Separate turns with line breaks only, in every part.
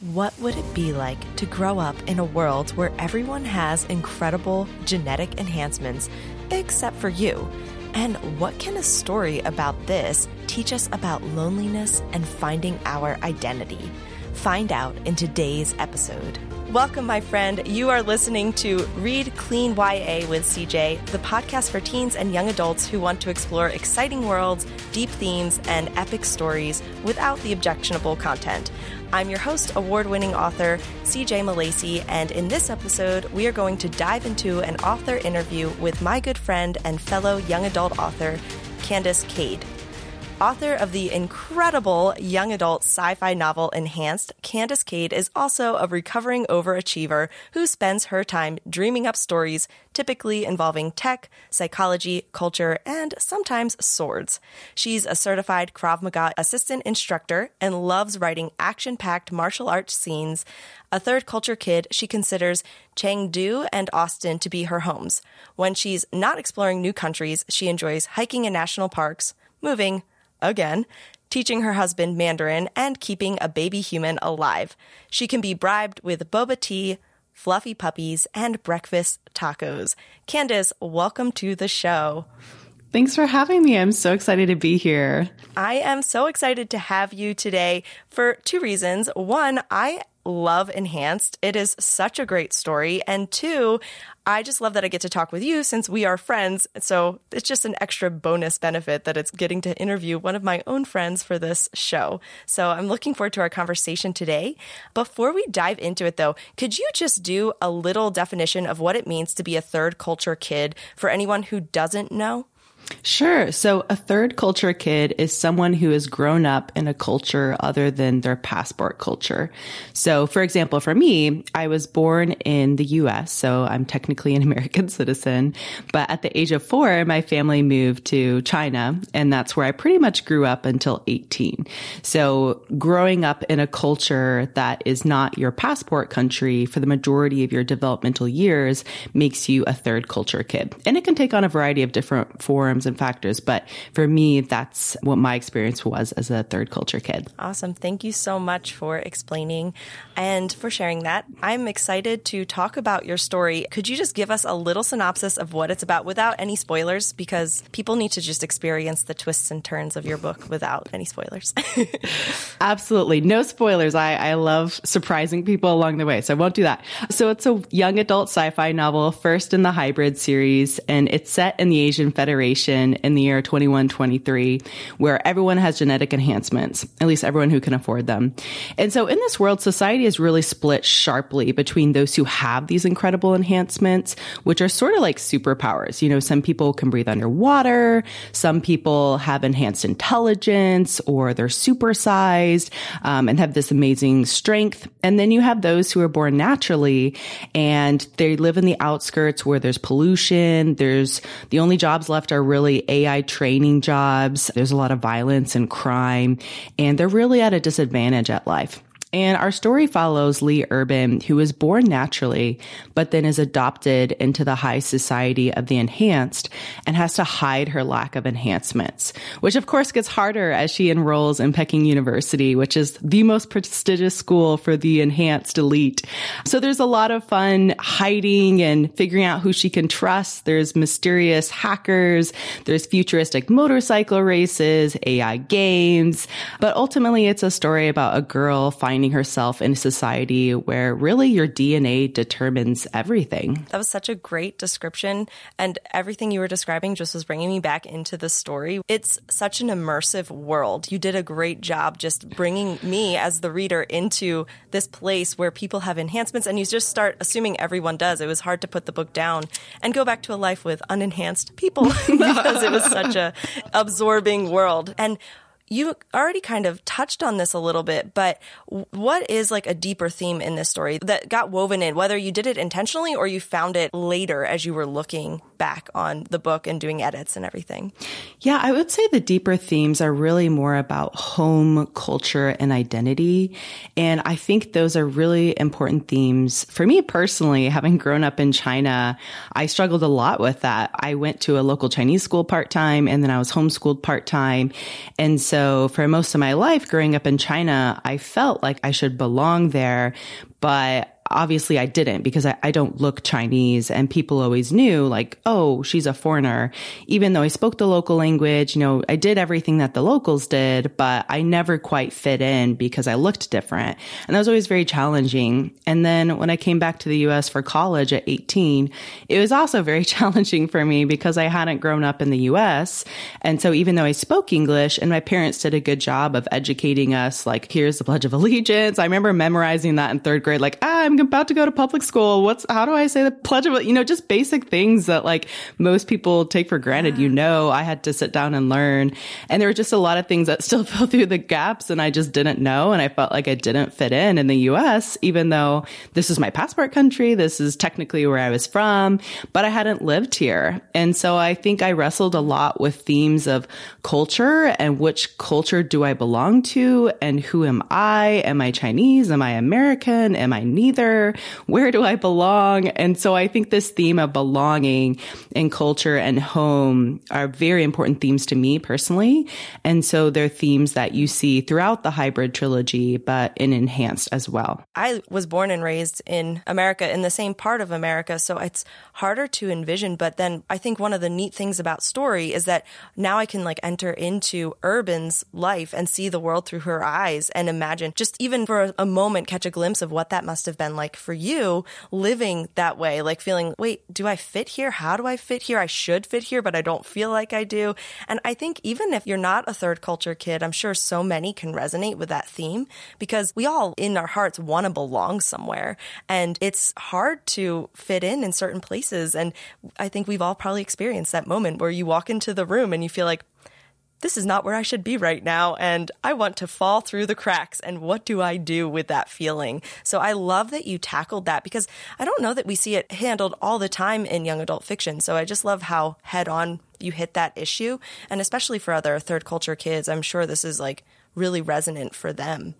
What would it be like to grow up in a world where everyone has incredible genetic enhancements except for you? And what can a story about this teach us about loneliness and finding our identity? Find out in today's episode. Welcome, my friend. You are listening to Read Clean YA with CJ, the podcast for teens and young adults who want to explore exciting worlds, deep themes, and epic stories without the objectionable content. I'm your host, award winning author CJ Milacci, and in this episode, we are going to dive into an author interview with my good friend and fellow young adult author, Candace Kade. Author of the incredible young adult sci fi novel Enhanced, Candace Kade is also a recovering overachiever who spends her time dreaming up stories typically involving tech, psychology, culture, and sometimes swords. She's a certified Krav Maga assistant instructor and loves writing action packed martial arts scenes. A third culture kid, she considers Chengdu and Austin to be her homes. When she's not exploring new countries, she enjoys hiking in national parks, moving, again, teaching her husband Mandarin, and keeping a baby human alive. She can be bribed with boba tea, fluffy puppies, and breakfast tacos. Candace, welcome to the show.
Thanks for having me. I'm so excited to be here.
I am so excited to have you today for two reasons. One, I love Enhanced. It is such a great story. And two, I just love that I get to talk with you since we are friends. So it's just an extra bonus benefit that it's getting to interview one of my own friends for this show. So I'm looking forward to our conversation today. Before we dive into it though, could you just do a little definition of what it means to be a third culture kid for anyone who doesn't know?
Sure. So a third culture kid is someone who has grown up in a culture other than their passport culture. So for example, for me, I was born in the US, so I'm technically an American citizen, but at the age of four, my family moved to China and that's where I pretty much grew up until 18. So growing up in a culture that is not your passport country for the majority of your developmental years makes you a third culture kid. And it can take on a variety of different forms and factors. But for me, that's what my experience was as a third culture kid.
Awesome. Thank you so much for explaining and for sharing that. I'm excited to talk about your story. Could you just give us a little synopsis of what it's about without any spoilers? Because people need to just experience the twists and turns of your book without any spoilers.
Absolutely. No spoilers. I, I love surprising people along the way. So I won't do that. So it's a young adult sci-fi novel, first in the hybrid series, and it's set in the Asian Federation in the year 2123 where everyone has genetic enhancements, at least everyone who can afford them. And so in this world, society is really split sharply between those who have these incredible enhancements, which are sort of like superpowers. You know, some people can breathe underwater. Some people have enhanced intelligence or they're supersized um, and have this amazing strength. And then you have those who are born naturally and they live in the outskirts where there's pollution. There's the only jobs left are really AI training jobs. There's a lot of violence and crime, and they're really at a disadvantage at life. And our story follows Lee Urban, who was born naturally, but then is adopted into the high society of the enhanced and has to hide her lack of enhancements, which of course gets harder as she enrolls in Peking University, which is the most prestigious school for the enhanced elite. So there's a lot of fun hiding and figuring out who she can trust. There's mysterious hackers. There's futuristic motorcycle races, AI games, but ultimately it's a story about a girl finding finding herself in a society where really your DNA determines everything.
That was such a great description. And everything you were describing just was bringing me back into the story. It's such an immersive world. You did a great job just bringing me as the reader into this place where people have enhancements and you just start assuming everyone does. It was hard to put the book down and go back to a life with unenhanced people because it was such a absorbing world. And you already kind of touched on this a little bit, but what is like a deeper theme in this story that got woven in, whether you did it intentionally or you found it later as you were looking back on the book and doing edits and everything?
Yeah, I would say the deeper themes are really more about home culture and identity. And I think those are really important themes. For me personally, having grown up in China, I struggled a lot with that. I went to a local Chinese school part time and then I was homeschooled part time. And so for most of my life growing up in China, I felt like I should belong there. But obviously I didn't because I, I, don't look Chinese and people always knew like, oh, she's a foreigner. Even though I spoke the local language, you know, I did everything that the locals did, but I never quite fit in because I looked different. And that was always very challenging. And then when I came back to the US for college at 18, it was also very challenging for me because I hadn't grown up in the US. And so even though I spoke English and my parents did a good job of educating us, like, here's the Pledge of Allegiance. I remember memorizing that in third grade, like, ah, I'm about to go to public school. What's, how do I say the pledge of, you know, just basic things that like most people take for granted. You know, I had to sit down and learn. And there were just a lot of things that still fell through the gaps and I just didn't know. And I felt like I didn't fit in in the US, even though this is my passport country. This is technically where I was from, but I hadn't lived here. And so I think I wrestled a lot with themes of culture and which culture do I belong to and who am I? Am I Chinese? Am I American? Am I neither? Where do I belong? And so I think this theme of belonging and culture and home are very important themes to me personally. And so they're themes that you see throughout the hybrid trilogy, but in enhanced as well.
I was born and raised in America, in the same part of America. So it's harder to envision. But then I think one of the neat things about story is that now I can like enter into Urban's life and see the world through her eyes and imagine just even for a moment catch a glimpse of what that must have been like for you living that way, like feeling, wait, do I fit here? How do I fit here? I should fit here, but I don't feel like I do. And I think even if you're not a third culture kid, I'm sure so many can resonate with that theme because we all in our hearts want to belong somewhere. And it's hard to fit in in certain places. And I think we've all probably experienced that moment where you walk into the room and you feel like, this is not where I should be right now. And I want to fall through the cracks. And what do I do with that feeling? So I love that you tackled that because I don't know that we see it handled all the time in young adult fiction. So I just love how head on you hit that issue. And especially for other third culture kids, I'm sure this is like really resonant for them.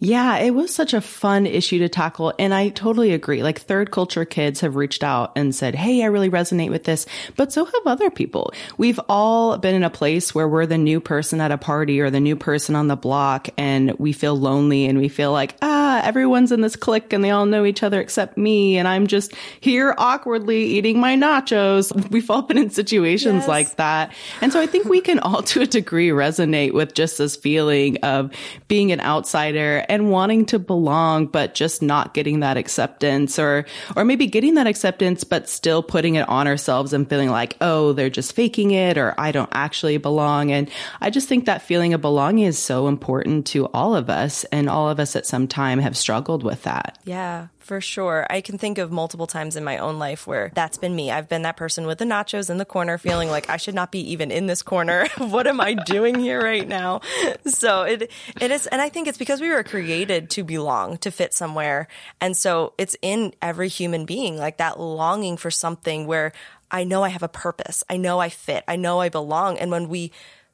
Yeah, it was such a fun issue to tackle. And I totally agree. Like third culture kids have reached out and said, Hey, I really resonate with this, but so have other people. We've all been in a place where we're the new person at a party or the new person on the block and we feel lonely and we feel like, ah, everyone's in this clique and they all know each other except me. And I'm just here awkwardly eating my nachos. We've all been in situations yes. like that. And so I think we can all to a degree resonate with just this feeling of being an outsider and wanting to belong, but just not getting that acceptance or, or maybe getting that acceptance, but still putting it on ourselves and feeling like, oh, they're just faking it or I don't actually belong. And I just think that feeling of belonging is so important to all of us. And all of us at some time have struggled with that.
Yeah. For sure. I can think of multiple times in my own life where that's been me. I've been that person with the nachos in the corner feeling like I should not be even in this corner. what am I doing here right now? So it it is and I think it's because we were created to belong, to fit somewhere. And so it's in every human being like that longing for something where I know I have a purpose. I know I fit. I know I belong. And when we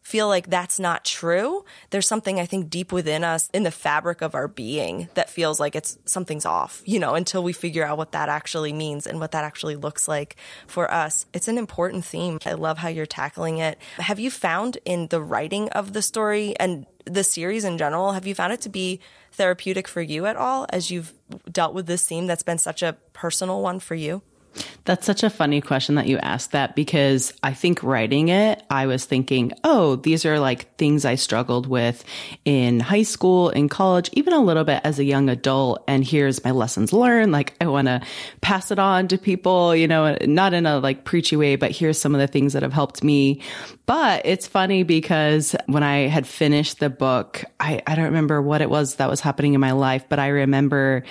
feel like that's not true, there's something I think deep within us in the fabric of our being that feels like it's something's off, you know, until we figure out what that actually means and what that actually looks like for us. It's an important theme. I love how you're tackling it. Have you found in the writing of the story and the series in general, have you found it to be therapeutic for you at all as you've dealt with this theme that's been such a personal one for you?
That's such a funny question that you asked that because I think writing it, I was thinking, oh, these are like things I struggled with in high school, in college, even a little bit as a young adult. And here's my lessons learned. Like I want to pass it on to people, you know, not in a like preachy way, but here's some of the things that have helped me. But it's funny because when I had finished the book, I, I don't remember what it was that was happening in my life, but I remember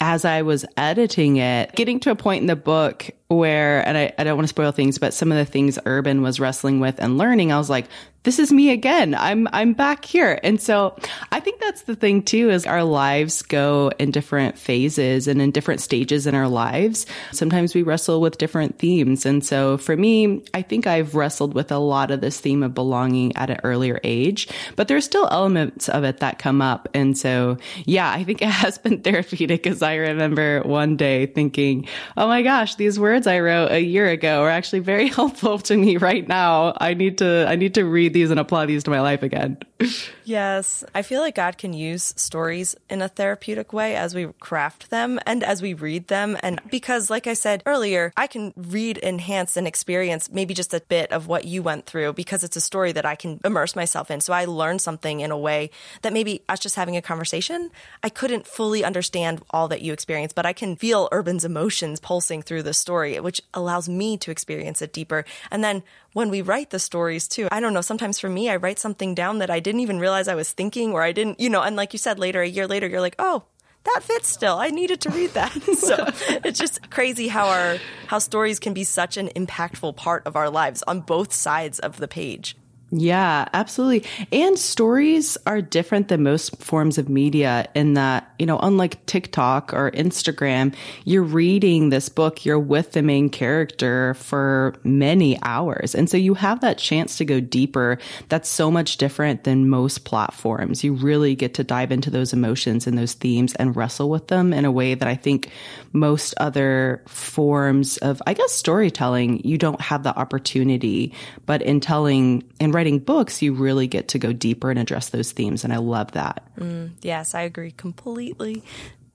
as I was editing it, getting to a point in the book where, and I, I don't want to spoil things, but some of the things Urban was wrestling with and learning, I was like, this is me again. I'm, I'm back here. And so I think that's the thing too, is our lives go in different phases and in different stages in our lives. Sometimes we wrestle with different themes. And so for me, I think I've wrestled with a lot of this theme of belonging at an earlier age, but there's still elements of it that come up. And so, yeah, I think it has been therapeutic because I remember one day thinking, oh my gosh, these words I wrote a year ago are actually very helpful to me right now. I need to, I need to read these and apply these to my life again.
yes. I feel like God can use stories in a therapeutic way as we craft them and as we read them. And because, like I said earlier, I can read, enhance, and experience maybe just a bit of what you went through because it's a story that I can immerse myself in. So I learn something in a way that maybe us just having a conversation, I couldn't fully understand all that you experienced, but I can feel Urban's emotions pulsing through the story, which allows me to experience it deeper. And then when we write the stories too. I don't know, sometimes for me, I write something down that I didn't even realize I was thinking or I didn't, you know, and like you said later, a year later, you're like, oh, that fits still. I needed to read that. so it's just crazy how our how stories can be such an impactful part of our lives on both sides of the page.
Yeah, absolutely. And stories are different than most forms of media in that, you know, unlike TikTok or Instagram, you're reading this book, you're with the main character for many hours. And so you have that chance to go deeper. That's so much different than most platforms. You really get to dive into those emotions and those themes and wrestle with them in a way that I think most other forms of, I guess, storytelling, you don't have the opportunity. But in telling and writing books, you really get to go deeper and address those themes. And I love that.
Mm, yes, I agree completely.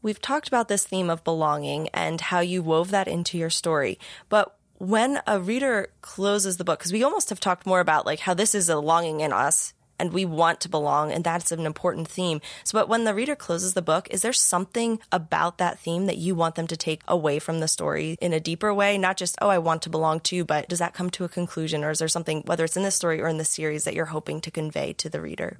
We've talked about this theme of belonging and how you wove that into your story. But when a reader closes the book, because we almost have talked more about like how this is a longing in us and we want to belong and that's an important theme. So but when the reader closes the book, is there something about that theme that you want them to take away from the story in a deeper way? Not just, oh, I want to belong to, but does that come to a conclusion or is there something, whether it's in this story or in the series, that you're hoping to convey to the reader?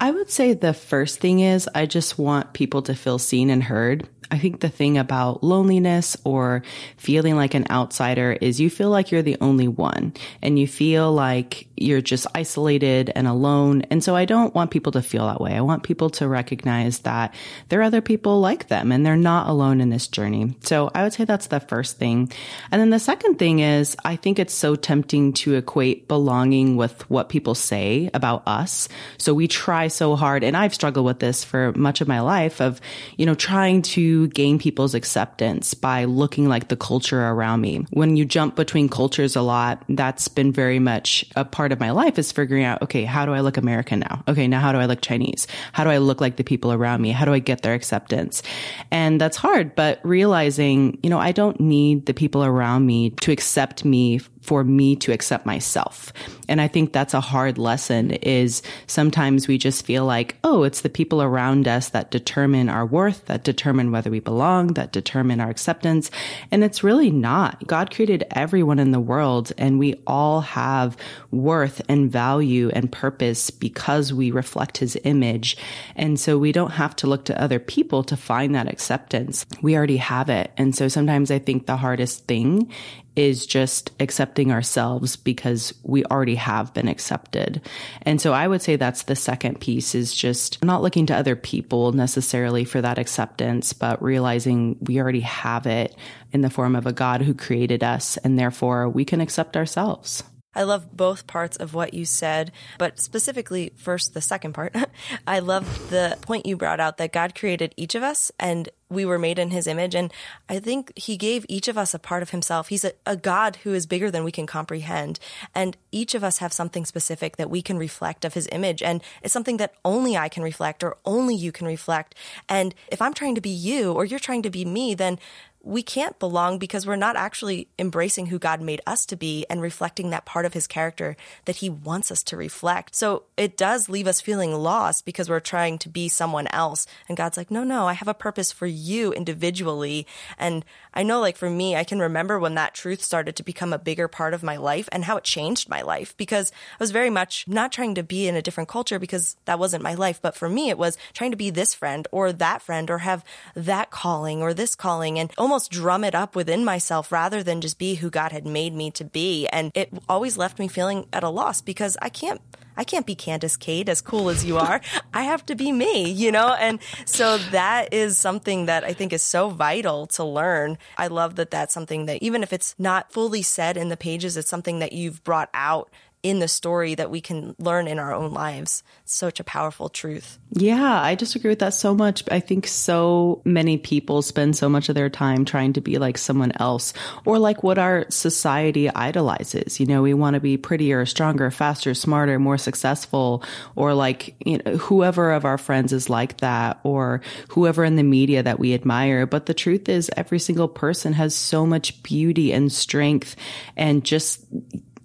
I would say the first thing is I just want people to feel seen and heard. I think the thing about loneliness or feeling like an outsider is you feel like you're the only one and you feel like you're just isolated and alone. And so I don't want people to feel that way. I want people to recognize that there are other people like them and they're not alone in this journey. So I would say that's the first thing. And then the second thing is I think it's so tempting to equate belonging with what people say about us. So we try so hard and I've struggled with this for much of my life of, you know, trying to gain people's acceptance by looking like the culture around me. When you jump between cultures a lot, that's been very much a part of my life is figuring out, okay, how do I look American now? Okay, now how do I look Chinese? How do I look like the people around me? How do I get their acceptance? And that's hard, but realizing, you know, I don't need the people around me to accept me for me to accept myself. And I think that's a hard lesson is sometimes we just feel like, oh, it's the people around us that determine our worth, that determine whether we belong, that determine our acceptance. And it's really not. God created everyone in the world and we all have worth and value and purpose because we reflect his image. And so we don't have to look to other people to find that acceptance. We already have it. And so sometimes I think the hardest thing is just accepting ourselves because we already have been accepted. And so I would say that's the second piece is just not looking to other people necessarily for that acceptance, but realizing we already have it in the form of a God who created us and therefore we can accept ourselves.
I love both parts of what you said, but specifically first the second part. I love the point you brought out that God created each of us and we were made in his image. And I think he gave each of us a part of himself. He's a, a, God who is bigger than we can comprehend. And each of us have something specific that we can reflect of his image. And it's something that only I can reflect or only you can reflect. And if I'm trying to be you or you're trying to be me, then we can't belong because we're not actually embracing who God made us to be and reflecting that part of his character that he wants us to reflect. So it does leave us feeling lost because we're trying to be someone else. And God's like, no, no, I have a purpose for you individually. And I know, like, for me, I can remember when that truth started to become a bigger part of my life and how it changed my life because I was very much not trying to be in a different culture because that wasn't my life. But for me, it was trying to be this friend or that friend or have that calling or this calling and almost almost drum it up within myself rather than just be who God had made me to be. And it always left me feeling at a loss because I can't I can't be Candace Kade as cool as you are. I have to be me, you know? And so that is something that I think is so vital to learn. I love that that's something that even if it's not fully said in the pages, it's something that you've brought out in the story that we can learn in our own lives. such a powerful truth.
Yeah, I just agree with that so much. I think so many people spend so much of their time trying to be like someone else or like what our society idolizes. You know, we want to be prettier, stronger, faster, smarter, more successful, or like, you know, whoever of our friends is like that or whoever in the media that we admire. But the truth is every single person has so much beauty and strength and just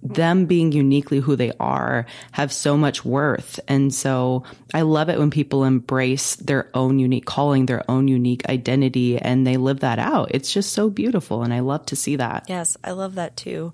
them being uniquely who they are have so much worth. And so I love it when people embrace their own unique calling, their own unique identity, and they live that out. It's just so beautiful. And I love to see that.
Yes, I love that too.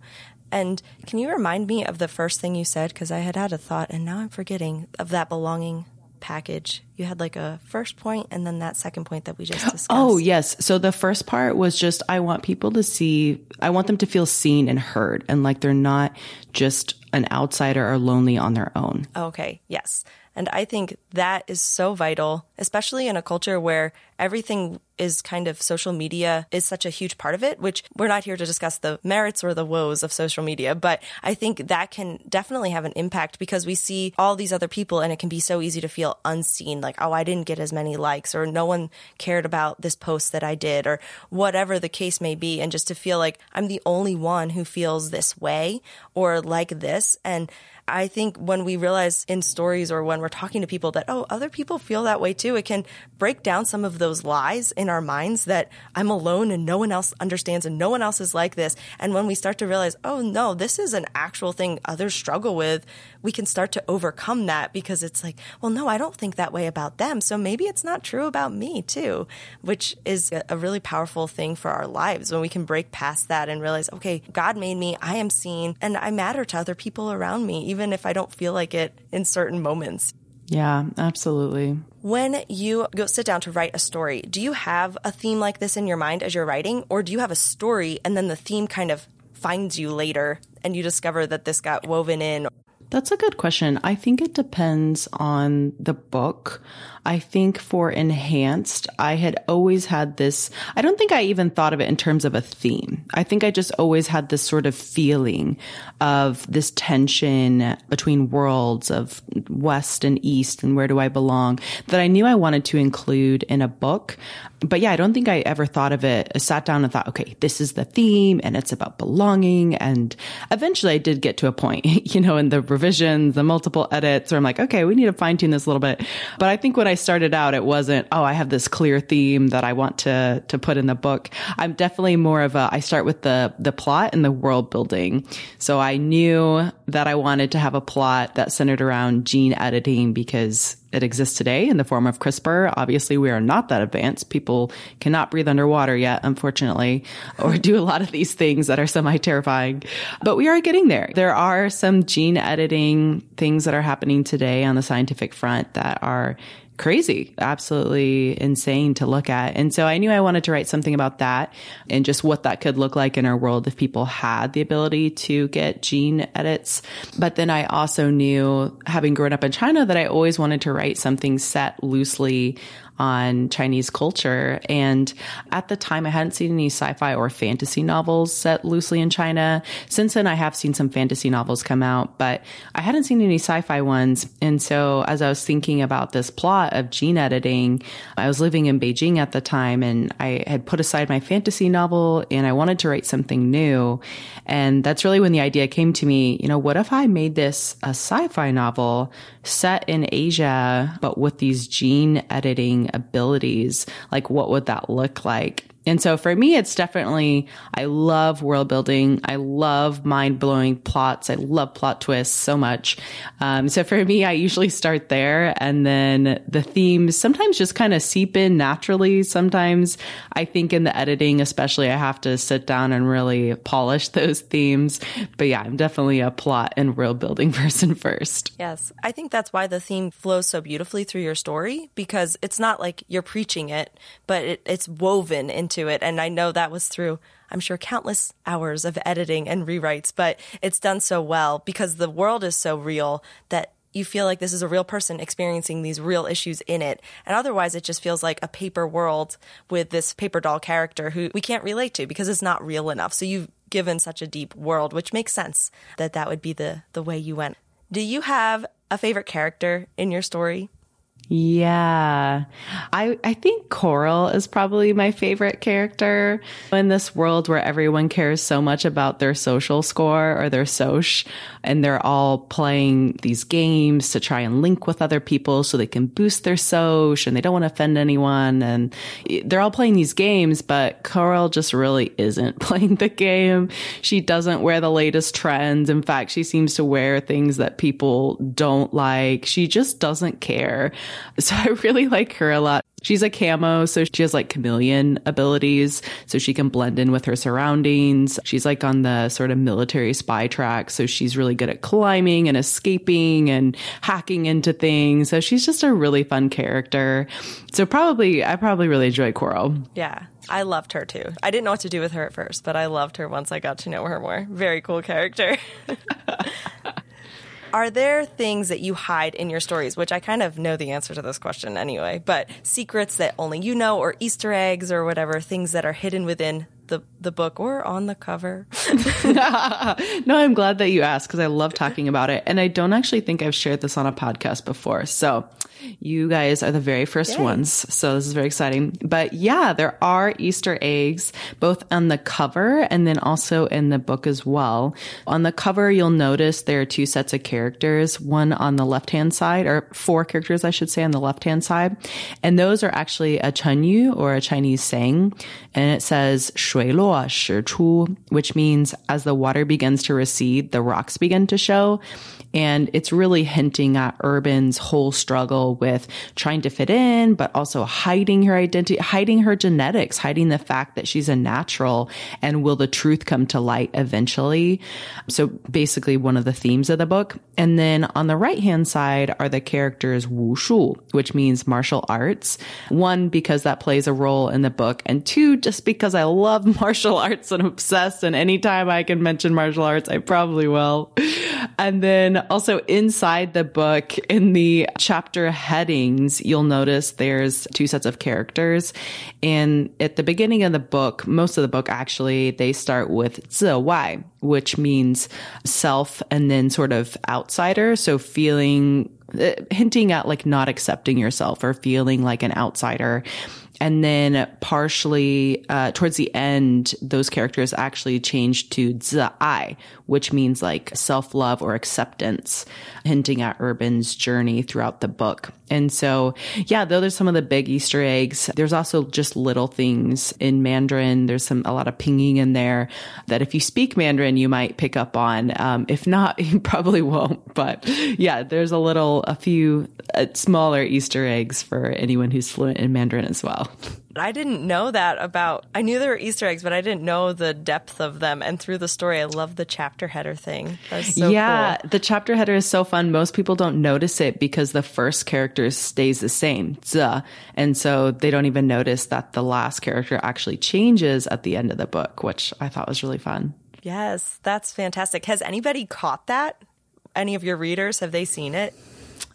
And can you remind me of the first thing you said? Because I had had a thought and now I'm forgetting of that belonging package. You had like a first point and then that second point that we just discussed.
Oh, yes. So the first part was just I want people to see, I want them to feel seen and heard and like they're not just an outsider or lonely on their own.
Okay. Yes. And I think that is so vital, especially in a culture where everything is kind of social media is such a huge part of it, which we're not here to discuss the merits or the woes of social media, but I think that can definitely have an impact because we see all these other people and it can be so easy to feel unseen, like, oh, I didn't get as many likes or no one cared about this post that I did or whatever the case may be. And just to feel like I'm the only one who feels this way or like this. And I think when we realize in stories or when we're talking to people that, oh, other people feel that way too, it can break down some of those lies in our minds that I'm alone and no one else understands and no one else is like this. And when we start to realize, oh, no, this is an actual thing others struggle with, we can start to overcome that because it's like, well, no, I don't think that way about them. So maybe it's not true about me too, which is a really powerful thing for our lives when we can break past that and realize, okay, God made me, I am seen, and I matter to other people around me, even if I don't feel like it in certain moments.
Yeah, absolutely.
When you go sit down to write a story, do you have a theme like this in your mind as you're writing, or do you have a story and then the theme kind of finds you later and you discover that this got woven in?
That's a good question. I think it depends on the book. I think for enhanced, I had always had this, I don't think I even thought of it in terms of a theme. I think I just always had this sort of feeling of this tension between worlds of West and East and where do I belong that I knew I wanted to include in a book. But yeah, I don't think I ever thought of it, I sat down and thought, okay, this is the theme and it's about belonging. And eventually I did get to a point, you know, in the revisions, the multiple edits where I'm like, okay, we need to fine tune this a little bit. But I think when I started out, it wasn't, oh, I have this clear theme that I want to, to put in the book. I'm definitely more of a, I start with the, the plot and the world building. So I knew that I wanted to have a plot that centered around gene editing because it exists today in the form of CRISPR. Obviously, we are not that advanced. People cannot breathe underwater yet, unfortunately, or do a lot of these things that are semi terrifying. But we are getting there. There are some gene editing things that are happening today on the scientific front that are crazy, absolutely insane to look at. And so I knew I wanted to write something about that and just what that could look like in our world if people had the ability to get gene edits. But then I also knew, having grown up in China, that I always wanted to write something set loosely on Chinese culture. And at the time, I hadn't seen any sci fi or fantasy novels set loosely in China. Since then, I have seen some fantasy novels come out, but I hadn't seen any sci fi ones. And so, as I was thinking about this plot of gene editing, I was living in Beijing at the time and I had put aside my fantasy novel and I wanted to write something new. And that's really when the idea came to me, you know, what if I made this a sci fi novel set in Asia, but with these gene editing abilities, like what would that look like? And so for me, it's definitely, I love world building. I love mind blowing plots. I love plot twists so much. Um, so for me, I usually start there and then the themes sometimes just kind of seep in naturally. Sometimes I think in the editing, especially, I have to sit down and really polish those themes. But yeah, I'm definitely a plot and world building person first.
Yes. I think that's why the theme flows so beautifully through your story because it's not like you're preaching it, but it, it's woven into to it. And I know that was through, I'm sure, countless hours of editing and rewrites, but it's done so well because the world is so real that you feel like this is a real person experiencing these real issues in it. And otherwise, it just feels like a paper world with this paper doll character who we can't relate to because it's not real enough. So you've given such a deep world, which makes sense that that would be the, the way you went. Do you have a favorite character in your story?
Yeah. I I think Coral is probably my favorite character in this world where everyone cares so much about their social score or their soch and they're all playing these games to try and link with other people so they can boost their soch and they don't want to offend anyone and they're all playing these games but Coral just really isn't playing the game. She doesn't wear the latest trends. In fact, she seems to wear things that people don't like. She just doesn't care. So I really like her a lot. She's a camo, so she has like chameleon abilities, so she can blend in with her surroundings. She's like on the sort of military spy track, so she's really good at climbing and escaping and hacking into things. So she's just a really fun character. So probably, I probably really enjoy Coral.
Yeah. I loved her too. I didn't know what to do with her at first, but I loved her once I got to know her more. Very cool character. Are there things that you hide in your stories, which I kind of know the answer to this question anyway, but secrets that only you know, or Easter eggs, or whatever, things that are hidden within the, the book or on the cover?
no, I'm glad that you asked because I love talking about it. And I don't actually think I've shared this on a podcast before. So you guys are the very first Yay. ones. So this is very exciting. But yeah, there are Easter eggs both on the cover and then also in the book as well. On the cover, you'll notice there are two sets of characters, one on the left hand side, or four characters, I should say, on the left hand side. And those are actually a chengyu or a Chinese saying. And it says, 水落石出, which means as the water begins to recede, the rocks begin to show. And it's really hinting at Urban's whole struggle with trying to fit in, but also hiding her identity, hiding her genetics, hiding the fact that she's a natural and will the truth come to light eventually? So basically one of the themes of the book. And then on the right hand side are the characters wushu, which means martial arts. One, because that plays a role in the book. And two, just because I love martial arts and obsessed. And anytime I can mention martial arts, I probably will. And then also inside the book in the chapter headings, you'll notice there's two sets of characters. And at the beginning of the book, most of the book actually, they start with 自外, which means self and then sort of outsider. So feeling uh, hinting at like not accepting yourself or feeling like an outsider. And then partially uh, towards the end, those characters actually changed to I, which means like self love or acceptance, hinting at Urban's journey throughout the book. And so, yeah, those are some of the big Easter eggs. There's also just little things in Mandarin. There's some, a lot of pinyin in there that if you speak Mandarin, you might pick up on. Um, if not, you probably won't. But yeah, there's a little, a few uh, smaller Easter eggs for anyone who's fluent in Mandarin as well.
I didn't know that about. I knew there were Easter eggs, but I didn't know the depth of them. And through the story, I love the chapter header thing. So
yeah,
cool.
the chapter header is so fun. Most people don't notice it because the first character stays the same, Z, and so they don't even notice that the last character actually changes at the end of the book, which I thought was really fun.
Yes, that's fantastic. Has anybody caught that? Any of your readers have they seen it?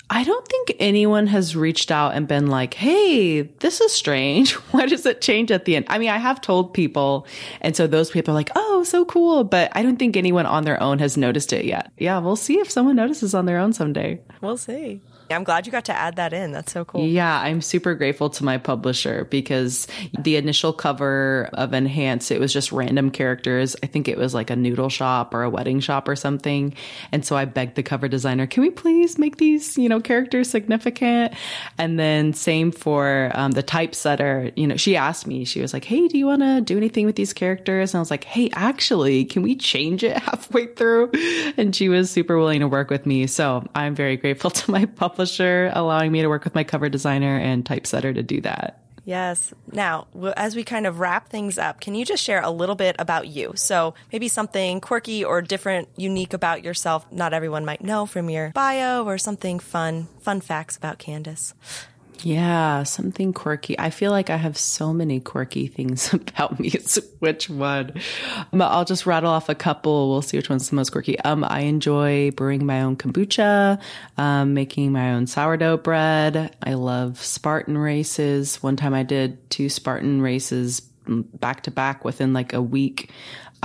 I don't think anyone has reached out and been like, Hey, this is strange. Why does it change at the end? I mean, I have told people. And so those people are like, Oh, so cool. But I don't think anyone on their own has noticed it yet. Yeah. We'll see if someone notices on their own someday.
We'll see. I'm glad you got to add that in. That's so cool.
Yeah, I'm super grateful to my publisher because the initial cover of Enhance, it was just random characters. I think it was like a noodle shop or a wedding shop or something. And so I begged the cover designer, can we please make these, you know, characters significant? And then same for um, the typesetter. You know, she asked me, she was like, hey, do you want to do anything with these characters? And I was like, hey, actually, can we change it halfway through? And she was super willing to work with me. So I'm very grateful to my publisher publisher allowing me to work with my cover designer and typesetter to do that.
Yes. Now, as we kind of wrap things up, can you just share a little bit about you? So maybe something quirky or different, unique about yourself not everyone might know from your bio or something fun, fun facts about Candace.
Yeah, something quirky. I feel like I have so many quirky things about me. It's which one? I'll just rattle off a couple. We'll see which one's the most quirky. Um, I enjoy brewing my own kombucha, um, making my own sourdough bread. I love Spartan races. One time I did two Spartan races back to back within like a week.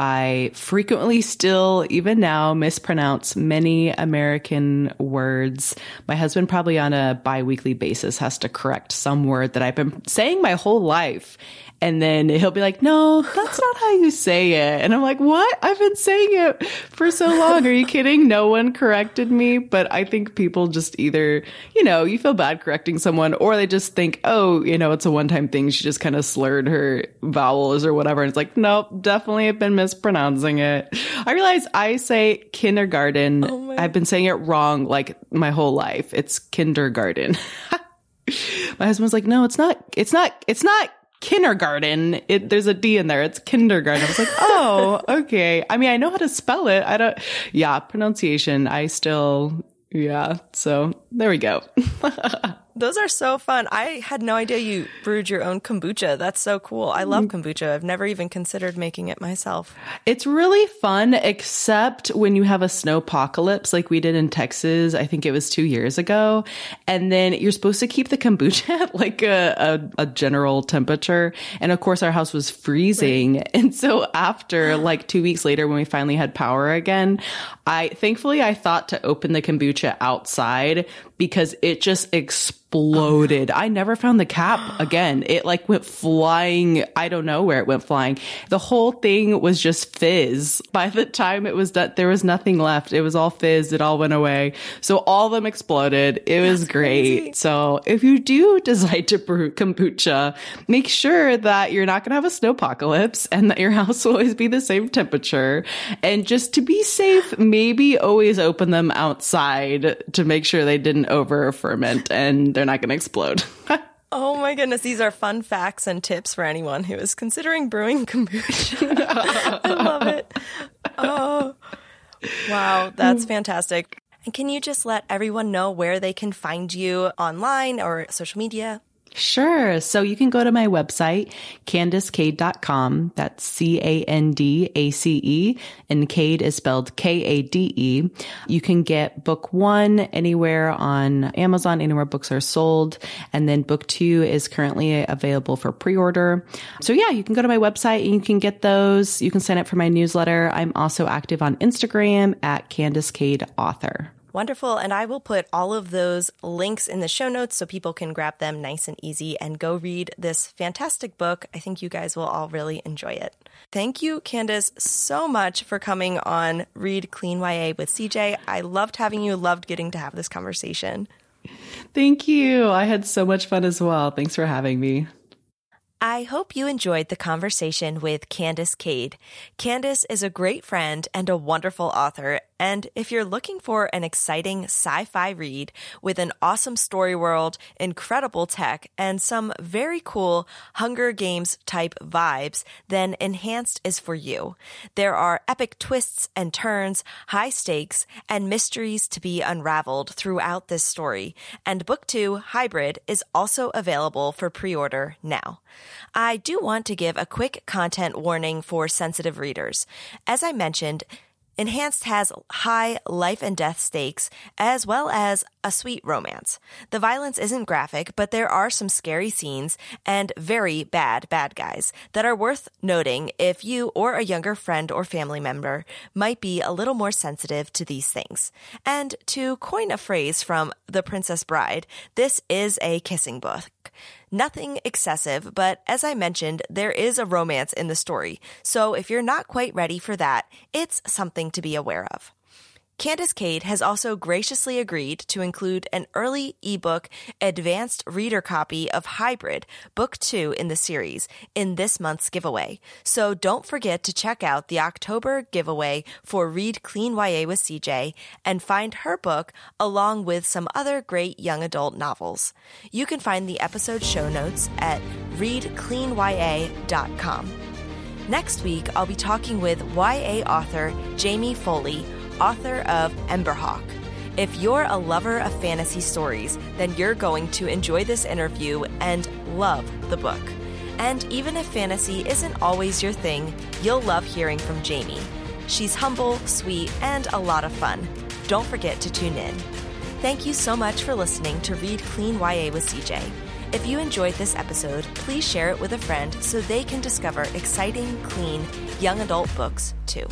I frequently still, even now, mispronounce many American words. My husband probably on a biweekly basis has to correct some word that I've been saying my whole life. And then he'll be like, no, that's not how you say it. And I'm like, what? I've been saying it for so long. Are you kidding? No one corrected me. But I think people just either, you know, you feel bad correcting someone or they just think, oh, you know, it's a one time thing. She just kind of slurred her vowels or whatever. And it's like, nope, definitely have been mispronouncing it. I realize I say kindergarten. Oh I've been saying it wrong like my whole life. It's kindergarten. my husband's like, no, it's not, it's not, it's not kindergarten. It, there's a D in there. It's kindergarten. I was like, oh, okay. I mean, I know how to spell it. I don't, yeah, pronunciation. I still, yeah. So there we go.
Those are so fun. I had no idea you brewed your own kombucha. That's so cool. I love mm-hmm. kombucha. I've never even considered making it myself.
It's really fun, except when you have a snow apocalypse like we did in Texas. I think it was two years ago. And then you're supposed to keep the kombucha at like a, a, a general temperature. And of course, our house was freezing. Right. And so after like two weeks later, when we finally had power again, I thankfully I thought to open the kombucha outside because it just exploded. I never found the cap again. It like went flying. I don't know where it went flying. The whole thing was just fizz. By the time it was done, there was nothing left. It was all fizz. It all went away. So all of them exploded. It was great. Crazy. So if you do decide to brew kombucha, make sure that you're not going to have a snowpocalypse and that your house will always be the same temperature. And just to be safe, maybe always open them outside to make sure they didn't over ferment and they're not going to explode.
oh my goodness, these are fun facts and tips for anyone who is considering brewing kombucha. I love it. Oh, wow, that's fantastic. And can you just let everyone know where they can find you online or social media?
Sure. So you can go to my website, candacekade.com. That's C-A-N-D-A-C-E and Kade is spelled K-A-D-E. You can get book one anywhere on Amazon, anywhere books are sold. And then book two is currently available for pre-order. So yeah, you can go to my website and you can get those. You can sign up for my newsletter. I'm also active on Instagram at Candace Kade Author.
Wonderful. And I will put all of those links in the show notes so people can grab them nice and easy and go read this fantastic book. I think you guys will all really enjoy it. Thank you, Candace, so much for coming on Read Clean YA with CJ. I loved having you, loved getting to have this conversation.
Thank you. I had so much fun as well. Thanks for having me.
I hope you enjoyed the conversation with Candace Kade. Candace is a great friend and a wonderful author, and if you're looking for an exciting sci fi read with an awesome story world, incredible tech, and some very cool Hunger Games type vibes, then Enhanced is for you. There are epic twists and turns, high stakes, and mysteries to be unraveled throughout this story. And Book 2 Hybrid is also available for pre order now. I do want to give a quick content warning for sensitive readers. As I mentioned, Enhanced has high life and death stakes as well as a sweet romance. The violence isn't graphic, but there are some scary scenes and very bad bad guys that are worth noting if you or a younger friend or family member might be a little more sensitive to these things. And to coin a phrase from The Princess Bride, this is a kissing book. Nothing excessive, but as I mentioned, there is a romance in the story. So if you're not quite ready for that, it's something to be aware of. Candace Kade has also graciously agreed to include an early ebook advanced reader copy of Hybrid, Book 2 in the series, in this month's giveaway. So don't forget to check out the October giveaway for Read Clean YA with CJ and find her book along with some other great young adult novels. You can find the episode show notes at readcleanya.com. Next week, I'll be talking with YA author Jamie Foley author of Emberhawk. If you're a lover of fantasy stories, then you're going to enjoy this interview and love the book. And even if fantasy isn't always your thing, you'll love hearing from Jamie. She's humble, sweet, and a lot of fun. Don't forget to tune in. Thank you so much for listening to Read Clean YA with CJ. If you enjoyed this episode, please share it with a friend so they can discover exciting, clean, young adult books too.